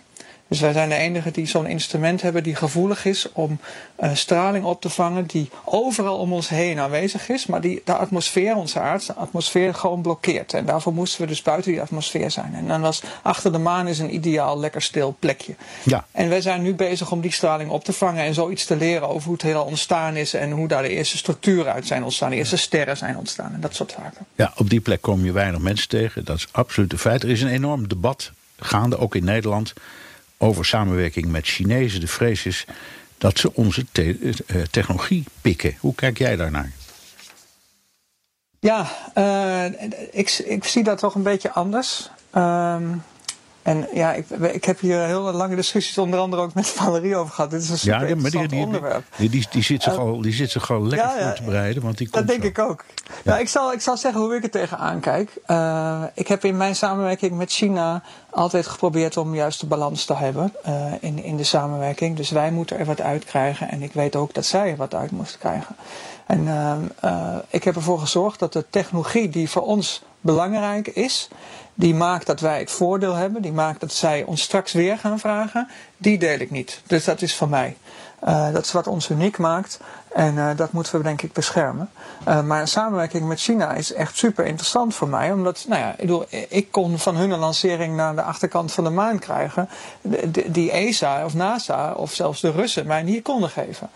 Dus wij zijn de enige die zo'n instrument hebben die gevoelig is om uh, straling op te vangen die overal om ons heen aanwezig is, maar die de atmosfeer, onze aardse atmosfeer, gewoon blokkeert. En daarvoor moesten we dus buiten die atmosfeer zijn. En dan was achter de maan is een ideaal lekker stil plekje. Ja. En wij zijn nu bezig om die straling op te vangen en zoiets te leren over hoe het heelal ontstaan is en hoe daar de eerste structuren uit zijn ontstaan, de eerste sterren zijn ontstaan en dat soort zaken. Ja, op die plek kom je weinig mensen tegen. Dat is absoluut een feit. Er is een enorm debat gaande, ook in Nederland, over samenwerking met Chinezen. De vrees is dat ze onze te uh, technologie pikken. Hoe kijk jij daarnaar? Ja, uh, ik, ik zie dat toch een beetje anders. Um, en ja, ik, ik heb hier heel lange discussies onder andere ook met Valerie over gehad. Dit is een super ja, maar die, die, onderwerp. Die, die, die, zit zich uh, al, die zit zich gewoon lekker ja, ja, voor te bereiden. Want die dat denk zo. ik ook. Ja. Nou, ik, zal, ik zal zeggen hoe ik er tegenaan kijk. Uh, ik heb in mijn samenwerking met China altijd geprobeerd om juist de balans te hebben uh, in, in de samenwerking. Dus wij moeten er wat uit krijgen. En ik weet ook dat zij er wat uit moesten krijgen. En uh, ik heb ervoor gezorgd dat de technologie die voor ons belangrijk is, die maakt dat wij het voordeel hebben, die maakt dat zij ons straks weer gaan vragen, die deel ik niet. Dus dat is van mij. Uh, dat is wat ons uniek maakt en uh, dat moeten we denk ik beschermen. Uh, maar een samenwerking met China is echt super interessant voor mij, omdat, nou ja, ik, bedoel, ik kon van hun een lancering naar de achterkant van de maan krijgen, die ESA of NASA of zelfs de Russen mij niet konden geven.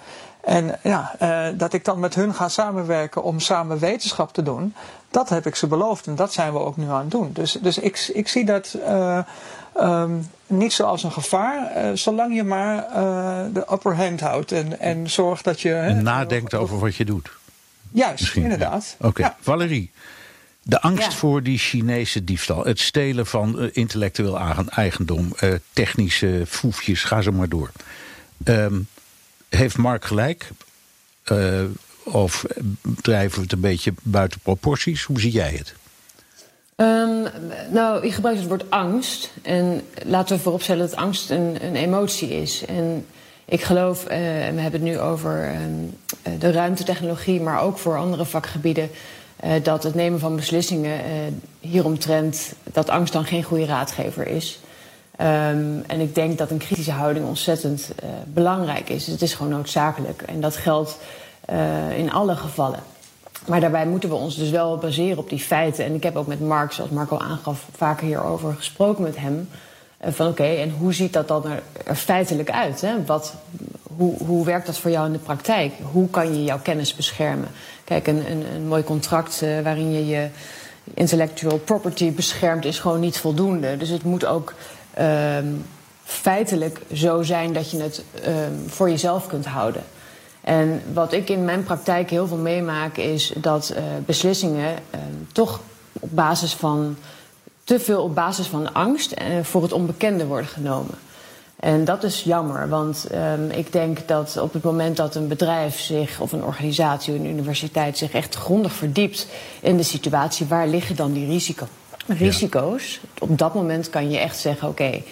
En ja, uh, dat ik dan met hun ga samenwerken om samen wetenschap te doen, dat heb ik ze beloofd en dat zijn we ook nu aan het doen. Dus, dus ik, ik zie dat uh, um, niet zoals een gevaar, uh, zolang je maar de upper hand houdt en, en zorgt dat je. En nadenkt over wat je doet. Juist, Misschien, inderdaad. Oké, okay. ja. Valerie. De angst ja. voor die Chinese diefstal, het stelen van intellectueel eigendom, technische foefjes, ga zo maar door. Um, heeft Mark gelijk? Uh, of drijven we het een beetje buiten proporties? Hoe zie jij het? Um, nou, je gebruikt het woord angst. En laten we vooropstellen dat angst een, een emotie is. En ik geloof, uh, en we hebben het nu over um, de ruimtetechnologie, maar ook voor andere vakgebieden, dat het nemen van beslissingen hieromtrent, dat angst dan geen goede raadgever is. Um, en ik denk dat een kritische houding ontzettend uh, belangrijk is. Het is gewoon noodzakelijk. En dat geldt uh, in alle gevallen. Maar daarbij moeten we ons dus wel baseren op die feiten. En ik heb ook met Mark, zoals Marco aangaf, vaker hierover gesproken met hem. Uh, van oké, en hoe ziet dat dan er, er feitelijk uit? Hè? Wat, hoe, hoe werkt dat voor jou in de praktijk? Hoe kan je jouw kennis beschermen? Kijk, een, een, een mooi contract waarin je je intellectual property beschermt is gewoon niet voldoende. Dus het moet ook um, feitelijk zo zijn dat je het um, voor jezelf kunt houden. En wat ik in mijn praktijk heel veel meemaak is dat uh, beslissingen uh, toch op basis van te veel op basis van angst uh, voor het onbekende worden genomen. En dat is jammer, want ik denk dat op het moment dat een bedrijf zich, of een organisatie, een universiteit zich echt grondig verdiept in de situatie, waar liggen dan die risico's? Risico's. Ja. Op dat moment kan je echt zeggen: oké, okay,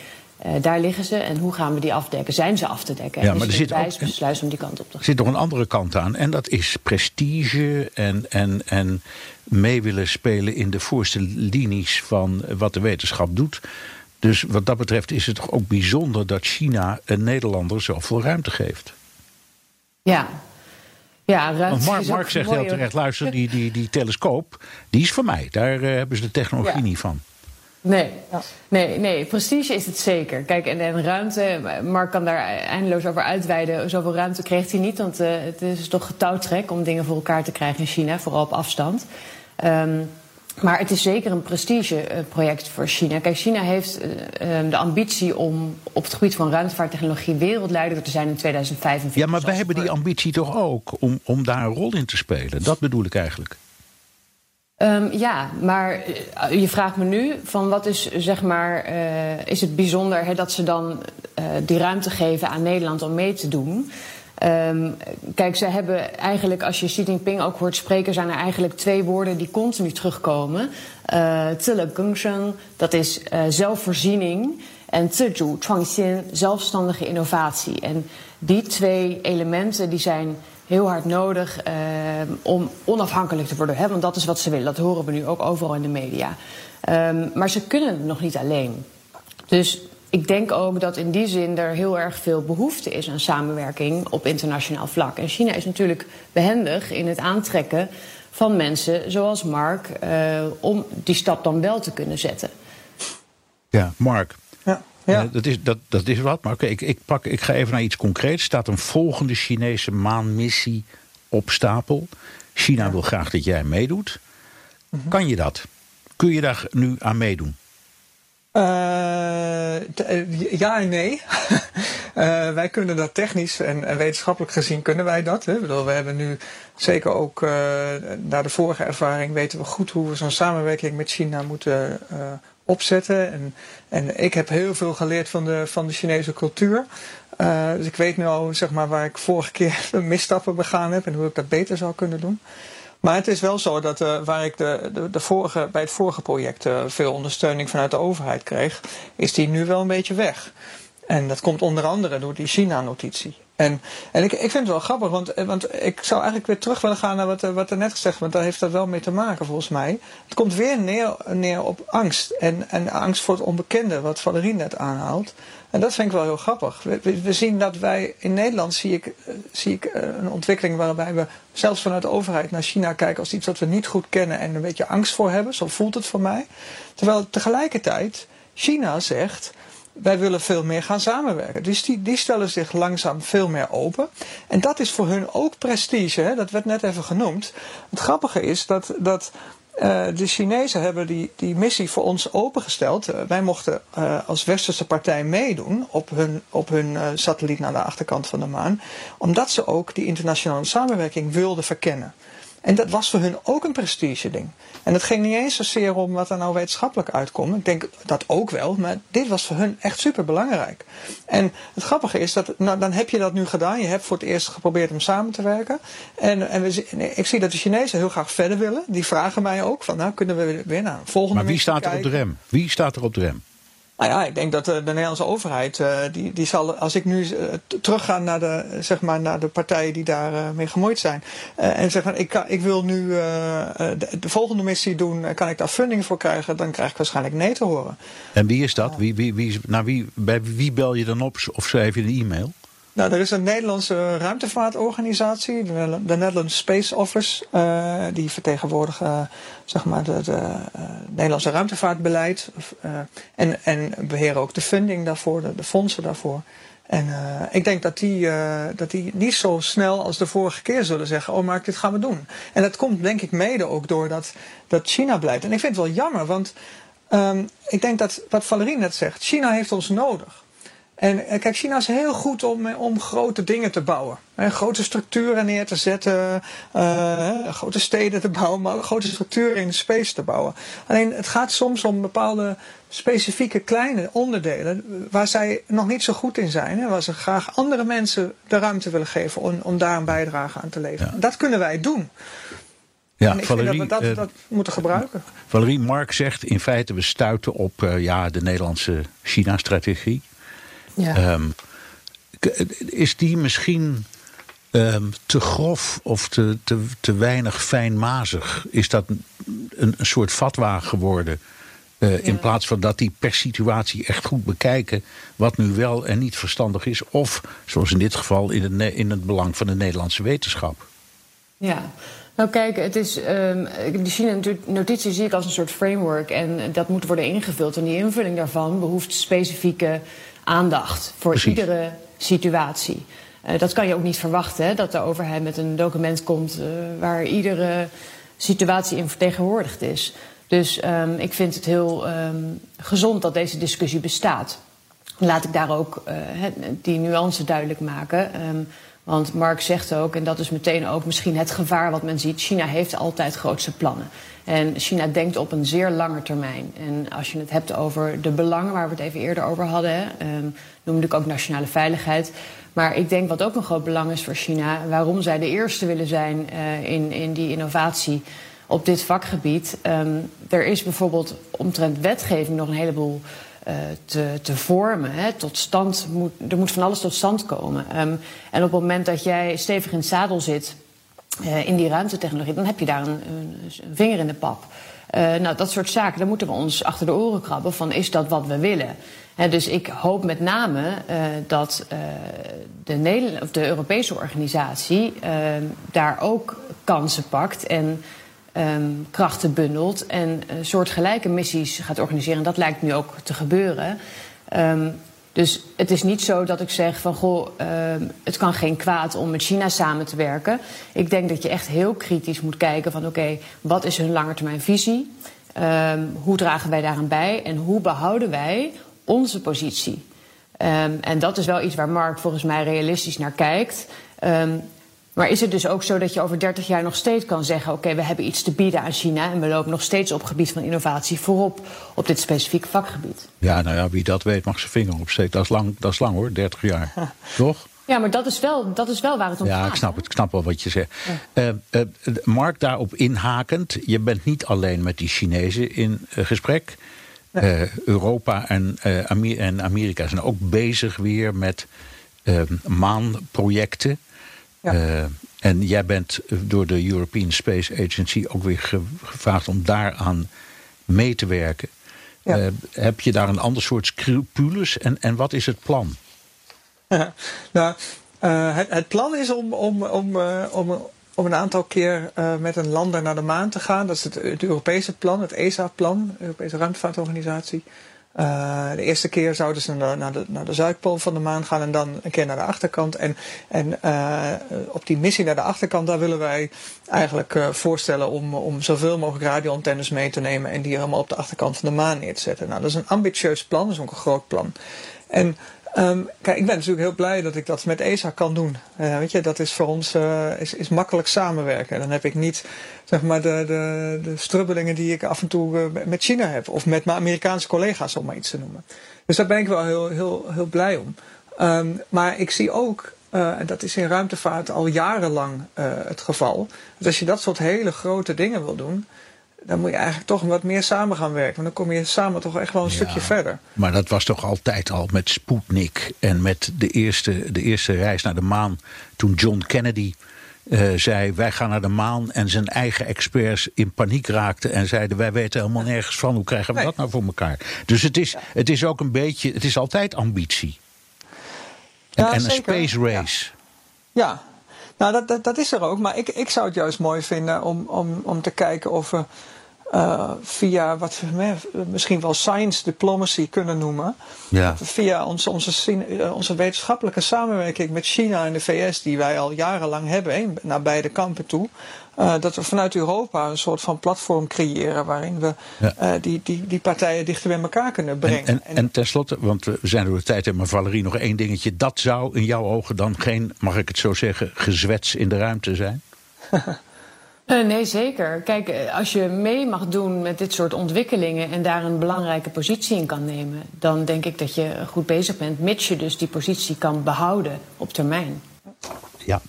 uh, daar liggen ze en hoe gaan we die afdekken? Zijn ze af te dekken? Ja, en maar er zit ook besluit om die kant op te gaan. Er zit nog een andere kant aan en dat is prestige en, en, en mee willen spelen in de voorste linies van wat de wetenschap doet. Dus wat dat betreft is het toch ook bijzonder dat China een Nederlander zoveel ruimte geeft. Ja, ja, ruimte Want Mark, Mark zegt heel terecht, luister, die, die, die telescoop, die is voor mij. Daar uh, hebben ze de technologie ja. niet van. Nee. Nee, nee, prestige is het zeker. Kijk, en, en ruimte, Mark kan daar eindeloos over uitweiden. Zoveel ruimte kreeg hij niet, want uh, het is toch getouwtrek om dingen voor elkaar te krijgen in China, vooral op afstand. Um, maar het is zeker een prestigeproject voor China. Kijk, China heeft uh, de ambitie om op het gebied van ruimtevaarttechnologie wereldleider te zijn in 2045. Ja, maar wij hebben die ambitie toch ook om, om daar een rol in te spelen? Dat bedoel ik eigenlijk. Um, ja, maar je vraagt me nu van wat is zeg maar uh, is het bijzonder he, dat ze dan uh, die ruimte geven aan Nederland om mee te doen. Ehm, kijk, ze hebben eigenlijk, als je Xi Jinping ook hoort spreken, zijn er eigenlijk twee woorden die continu terugkomen. Eh, Zile uh, dat is eh, zelfvoorziening. En Zhu, Chuangxian, zelfstandige innovatie. En die twee elementen die zijn heel hard nodig ehm, om onafhankelijk te worden. Hè? Want dat is wat ze willen. Dat horen we nu ook overal in de media. Ehm, maar ze kunnen het nog niet alleen. Dus ik denk ook dat in die zin er heel erg veel behoefte is aan samenwerking op internationaal vlak. En China is natuurlijk behendig in het aantrekken van mensen zoals Mark uh, om die stap dan wel te kunnen zetten. Ja, Mark. Ja. Ja. dat, is, dat, dat is wat, maar oké, ik, ik, pak, ik ga even naar iets concreets. Er staat een volgende Chinese maanmissie op stapel. China wil graag dat jij meedoet. Mhm. Kan je dat? Kun je daar nu aan meedoen? Uh, ja en nee. uh, wij kunnen dat technisch en, en, wetenschappelijk gezien kunnen wij dat. Hè. Bedoel, we hebben nu zeker ook uh, na de vorige ervaring weten we goed hoe we zo'n samenwerking met China moeten opzetten. En, en ik heb heel veel geleerd van de, van de Chinese cultuur. dus ik weet nu al zeg maar, waar ik vorige keer misstappen begaan heb en hoe ik dat beter zou kunnen doen. Maar het is wel zo dat uh, waar ik de, de, vorige, bij het vorige project uh, veel ondersteuning vanuit de overheid kreeg, is die nu wel een beetje weg. En dat komt onder andere door die China-notitie. En, en ik, ik vind het wel grappig, want, want ik zou eigenlijk weer terug willen gaan naar wat, wat er net gezegd want daar heeft dat wel mee te maken volgens mij. Het komt weer neer, neer op angst. En, en angst voor het onbekende, wat Valerie net aanhaalt. En dat vind ik wel heel grappig. We, we, zien dat wij in Nederland zie ik, zie ik een ontwikkeling waarbij we zelfs vanuit de overheid naar China kijken als iets wat we niet goed kennen en een beetje angst voor hebben. Zo voelt het voor mij. Terwijl tegelijkertijd China zegt wij willen veel meer gaan samenwerken. Dus die, die stellen zich langzaam veel meer open. En dat is voor hun ook prestige, hè? dat werd net even genoemd. Het grappige is dat, dat uh, de Chinezen hebben die, die missie voor ons opengesteld. Uh, wij mochten uh, als westerse partij meedoen op hun, op hun satelliet naar de achterkant van de maan. Omdat ze ook die internationale samenwerking wilden verkennen. En dat was voor hun ook een prestige ding. En het ging niet eens zozeer om wat er nou wetenschappelijk uitkomt. Ik denk dat ook wel, maar dit was voor hun echt super belangrijk. En het grappige is dat, nou, dan heb je dat nu gedaan. Je hebt voor het eerst geprobeerd om samen te werken. En, en we, ik zie dat de Chinezen heel graag verder willen. Die vragen mij ook van, nou kunnen we weer naar een volgende Maar wie staat er op de rem? Wie staat er op de rem? Nou ja, ik denk dat de, de Nederlandse overheid, uh, die, die zal, als ik nu uh, terugga naar de, zeg maar, naar de partijen die daarmee mee gemoeid zijn. en zeg maar, ik, kan, ik wil nu de, de, volgende missie doen, kan ik daar funding voor krijgen? Dan krijg ik waarschijnlijk nee te horen. En wie is dat? Wie, wie, wie, naar wie, bij wie bel je dan op of schrijf je een e-mail? Nou, er is een Nederlandse ruimtevaartorganisatie, de Netherlands Space Office, uh, die vertegenwoordigen uh, zeg maar de uh, Nederlandse ruimtevaartbeleid en, en beheren ook de funding daarvoor, de, de fondsen daarvoor. En ik denk dat die, dat die niet zo snel als de vorige keer zullen zeggen, oh maar dit gaan we doen. En dat komt denk ik mede ook door dat, dat China blijft. En ik vind het wel jammer, want um, ik denk dat wat Valerie net zegt, China heeft ons nodig. En kijk, China is heel goed om, om grote dingen te bouwen. Hè, grote structuren neer te zetten, uh, grote steden te bouwen, maar grote structuren in de space te bouwen. Alleen het gaat soms om bepaalde specifieke kleine onderdelen waar zij nog niet zo goed in zijn. Hè, waar ze graag andere mensen de ruimte willen geven om, om daar een bijdrage aan te leveren. Ja. Dat kunnen wij doen. Ja, Valerie, dat we dat, dat moeten gebruiken. Valerie Mark zegt in feite we stuiten op uh, ja, de Nederlandse China-strategie. Ja. Um, is die misschien um, te grof of te, te, te weinig fijnmazig? Is dat een, een soort fatwa geworden? Uh, ja. In plaats van dat die per situatie echt goed bekijken wat nu wel en niet verstandig is. Of, zoals in dit geval, in het, in het belang van de Nederlandse wetenschap. Ja, nou kijk, het is, um, die China-notitie zie ik als een soort framework. En dat moet worden ingevuld. En die invulling daarvan behoeft specifieke aandacht voor Precies. iedere situatie. Uh, dat kan je ook niet verwachten, hè, dat de overheid met een document komt uh, waar iedere situatie in vertegenwoordigd is. Dus um, ik vind het heel um, gezond dat deze discussie bestaat. Laat ik daar ook uh, die nuance duidelijk maken. Um, want Mark zegt ook, en dat is meteen ook misschien het gevaar wat men ziet: China heeft altijd grootse plannen. En China denkt op een zeer lange termijn. En als je het hebt over de belangen waar we het even eerder over hadden, um, noemde ik ook nationale veiligheid. Maar ik denk wat ook een groot belang is voor China, waarom zij de eerste willen zijn uh, in, in die innovatie op dit vakgebied. Um, er is bijvoorbeeld omtrent wetgeving nog een heleboel uh, te, te, vormen. Hè, tot stand moet, er moet van alles tot stand komen. Um, en op het moment dat jij stevig in het zadel zit in die ruimtetechnologie, dan heb je daar een, een, vinger in de pap. nou, dat soort zaken, daar moeten we ons achter de oren krabben van is dat wat we willen? dus ik hoop met name uh, dat de, of de Europese organisatie daar ook kansen pakt en um, krachten bundelt en soortgelijke missies gaat organiseren. En dat lijkt nu ook te gebeuren. Um, dus het is niet zo dat ik zeg van goh, uh, het kan geen kwaad om met China samen te werken. Ik denk dat je echt heel kritisch moet kijken van oké, wat is hun langetermijnvisie? Um, hoe dragen wij daaraan bij en hoe behouden wij onze positie? Um, en dat is wel iets waar Mark volgens mij realistisch naar kijkt. Maar is het dus ook zo dat je over 30 jaar nog steeds kan zeggen: oké, okay, we hebben iets te bieden aan China en we lopen nog steeds op gebied van innovatie voorop op dit specifieke vakgebied? Ja, nou ja, wie dat weet mag zijn vinger opsteken. Dat is lang, dat is lang hoor, 30 jaar. Toch? Ja, maar dat is wel, dat is wel waar het om ja, gaat. Ja, ik snap het. Ik snap wel wat je zegt. Ja. Uh, uh, Mark, daarop inhakend. Je bent niet alleen met die Chinezen in uh, gesprek. Nee. Europa en, Amer en Amerika zijn ook bezig weer met maanprojecten. Ja. Uh, en jij bent door de European Space Agency ook weer gevraagd om daaraan mee te werken. Ja. Uh, heb je daar een ander soort scrupules en, en wat is het plan? nou, uh, het, het, plan is om, om, om, om, om een aantal keer met een lander naar de maan te gaan. Dat is het, het Europese plan, het ESA-plan, de Europese Ruimtevaartorganisatie. Uh, de eerste keer zouden ze naar de, naar, de, naar de Zuidpool van de maan gaan en dan een keer naar de achterkant. En, en uh, op die missie naar de achterkant, daar willen wij eigenlijk uh, voorstellen om, om zoveel mogelijk radioantennes mee te nemen en die helemaal op de achterkant van de maan neer te zetten. Nou, dat is een ambitieus plan, dat is ook een groot plan. En Um, kijk, ik ben natuurlijk heel blij dat ik dat met ESA kan doen. Uh, weet je, dat is voor ons uh, is, is makkelijk samenwerken. Dan heb ik niet zeg maar, de, de, de strubbelingen die ik af en toe uh, met China heb. Of met mijn Amerikaanse collega's, om maar iets te noemen. Dus daar ben ik wel heel, heel, heel blij om. Um, maar ik zie ook, en dat is in ruimtevaart al jarenlang het geval. Dat als je dat soort hele grote dingen wil doen dan moet je eigenlijk toch wat meer samen gaan werken. Want dan kom je samen toch echt wel een ja, stukje verder. Maar dat was toch altijd al met Sputnik en met de eerste, de eerste reis naar de maan. Toen John Kennedy uh, zei: Wij gaan naar de maan. En zijn eigen experts in paniek raakten en zeiden: Wij weten helemaal nergens van. Hoe krijgen we nee. dat nou voor elkaar? Dus het is, het is ook een beetje, het is altijd ambitie. En, ja, en een space race. Ja. ja. Nou, dat, dat, dat, is er ook. Maar ik, ik zou het juist mooi vinden om, om, om te kijken of we uh, via wat we misschien wel science diplomacy kunnen noemen. Ja. Via onze, onze, onze wetenschappelijke samenwerking met China en de VS, die wij al jarenlang hebben, naar beide kampen toe. Uh, dat we vanuit Europa een soort van platform creëren waarin we ja. uh, die, die, die partijen dichter bij elkaar kunnen brengen. En, en, en tenslotte, want we zijn door de tijd en maar Valerie nog één dingetje. Dat zou in jouw ogen dan geen, mag ik het zo zeggen, gezwets in de ruimte zijn? Uh, nee, zeker. Kijk, als je mee mag doen met dit soort ontwikkelingen en daar een belangrijke positie in kan nemen, dan denk ik dat je goed bezig bent, mits je dus die positie kan behouden op termijn. Ja,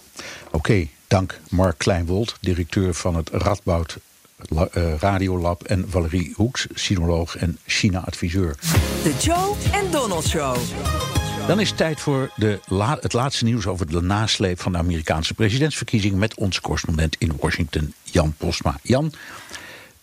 oké. Okay. Dank Mark Kleinwold, directeur van het Radboud Radiolab en Valerie Hoeks, sinoloog en China-adviseur. De Joe en Donald Show. Dan is het tijd voor de het laatste nieuws over de nasleep van de Amerikaanse presidentsverkiezingen met onze correspondent in Washington, Jan Postma. Jan,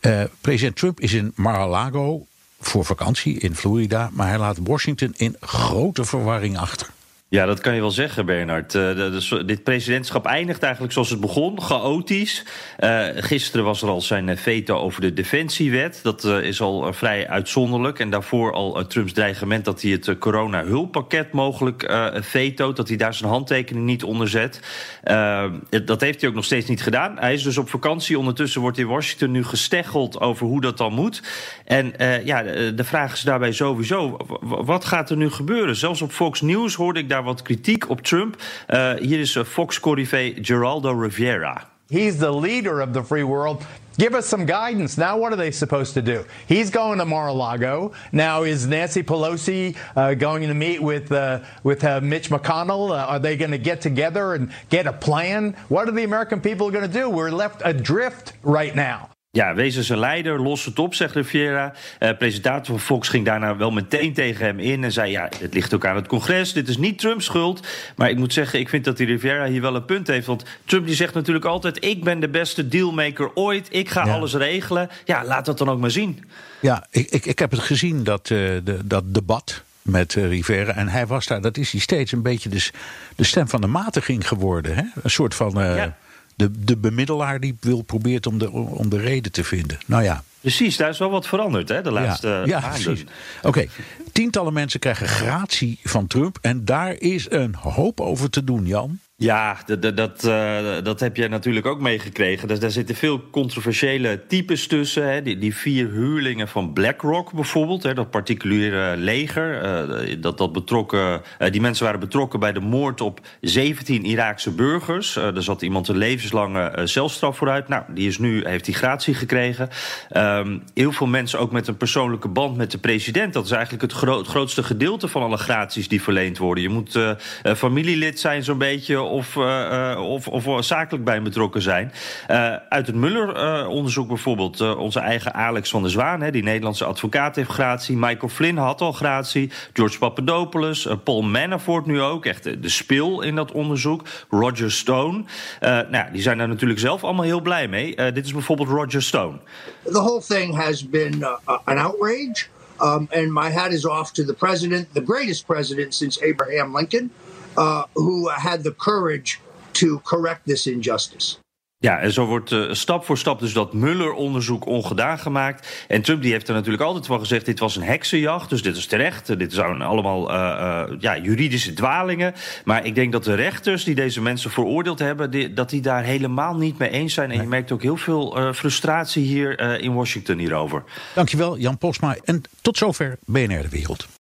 uh, president Trump is in Mar-a-Lago voor vakantie in Florida, maar hij laat Washington in grote verwarring achter. Ja, dat kan je wel zeggen, Bernard. Dus dit presidentschap eindigt eigenlijk zoals het begon, chaotisch. Uh, gisteren was er al zijn veto over de defensiewet. Dat is al vrij uitzonderlijk. En daarvoor al Trumps dreigement dat hij het corona-hulppakket mogelijk vetoot. Dat hij daar zijn handtekening niet onder zet. dat heeft hij ook nog steeds niet gedaan. Hij is dus op vakantie. Ondertussen wordt in Washington nu gesteggeld over hoe dat dan moet. En ja, de vraag is daarbij sowieso, wat gaat er nu gebeuren? Zelfs op Fox News hoorde ik daar wat kritiek op Trump. Uh, hier is Fox-corrivé Geraldo Rivera. He's the leader of the free world. Give us some guidance. Now, what are they supposed to do? He's going to Mar-a-Lago. Now, is Nancy Pelosi uh, going to meet with uh, with uh, Mitch McConnell? are they going to get together and get a plan? What are the American people going to do? We're left adrift right now. Ja, wees eens een leider, los het op, zegt Riviera. Uh, presentator van Fox ging daarna wel meteen tegen hem in en zei: Ja, het ligt ook aan het congres, dit is niet Trumps schuld. Maar ik moet zeggen, ik vind dat die Riviera hier wel een punt heeft. Want Trump die zegt natuurlijk altijd: Ik ben de beste dealmaker ooit, ik ga alles regelen. Ja, laat dat dan ook maar zien. Ja, ik, ik, ik heb het gezien, dat, uh, de, dat debat met uh, Rivera. En hij was daar, dat is hij steeds een beetje de, de stem van de matiging geworden. Hè? Een soort van. Uh, ja de, de bemiddelaar die wil probeert om de, om de reden te vinden. Nou ja. Precies, daar is wel wat veranderd hè, de laatste ja, ja, maanden. Precies. Oké, tientallen mensen krijgen gratie van Trump. En daar is een hoop over te doen, Jan. Ja, dat, dat, dat heb jij natuurlijk ook meegekregen. Dus daar zitten veel controversiële types tussen. Hè. Die, die, vier huurlingen van BlackRock bijvoorbeeld, hè, dat particuliere leger. Uh, dat, dat betrokken, uh, die mensen waren betrokken bij de moord op 17 Iraakse burgers. er zat iemand een levenslange celstraf vooruit. Nou, die is nu, heeft die gratie gekregen. Um, heel veel mensen ook met een persoonlijke band met de president. Dat is eigenlijk het, het grootste gedeelte van alle graties die verleend worden. Je moet familielid zijn zo'n beetje of, uh, of, of zakelijk bij betrokken zijn. Uh, uit het Muller-onderzoek bijvoorbeeld, onze eigen Alex van der Zwaan, hè, die Nederlandse advocaat, heeft gratie. Michael Flynn had al gratie. George Papadopoulos, Paul Manafort nu ook, echt de spil in dat onderzoek. Roger Stone. nou, die zijn daar natuurlijk zelf allemaal heel blij mee. dit is bijvoorbeeld Roger Stone. The whole thing has been uh, an outrage. Um, and my hat is off to the president, the greatest president since Abraham Lincoln. Uh, who had the courage to correct this injustice. Ja, en zo wordt uh, stap voor stap dus dat Muller-onderzoek ongedaan gemaakt. En Trump die heeft er natuurlijk altijd van gezegd... dit was een heksenjacht, dus dit is terecht. Dit zijn allemaal uh, uh, ja, juridische dwalingen. Maar ik denk dat de rechters die deze mensen veroordeeld hebben... Die, dat die daar helemaal niet mee eens zijn. En je merkt ook heel veel frustratie hier in Washington hierover. Dankjewel, Jan Posma. En tot zover BNR De Wereld.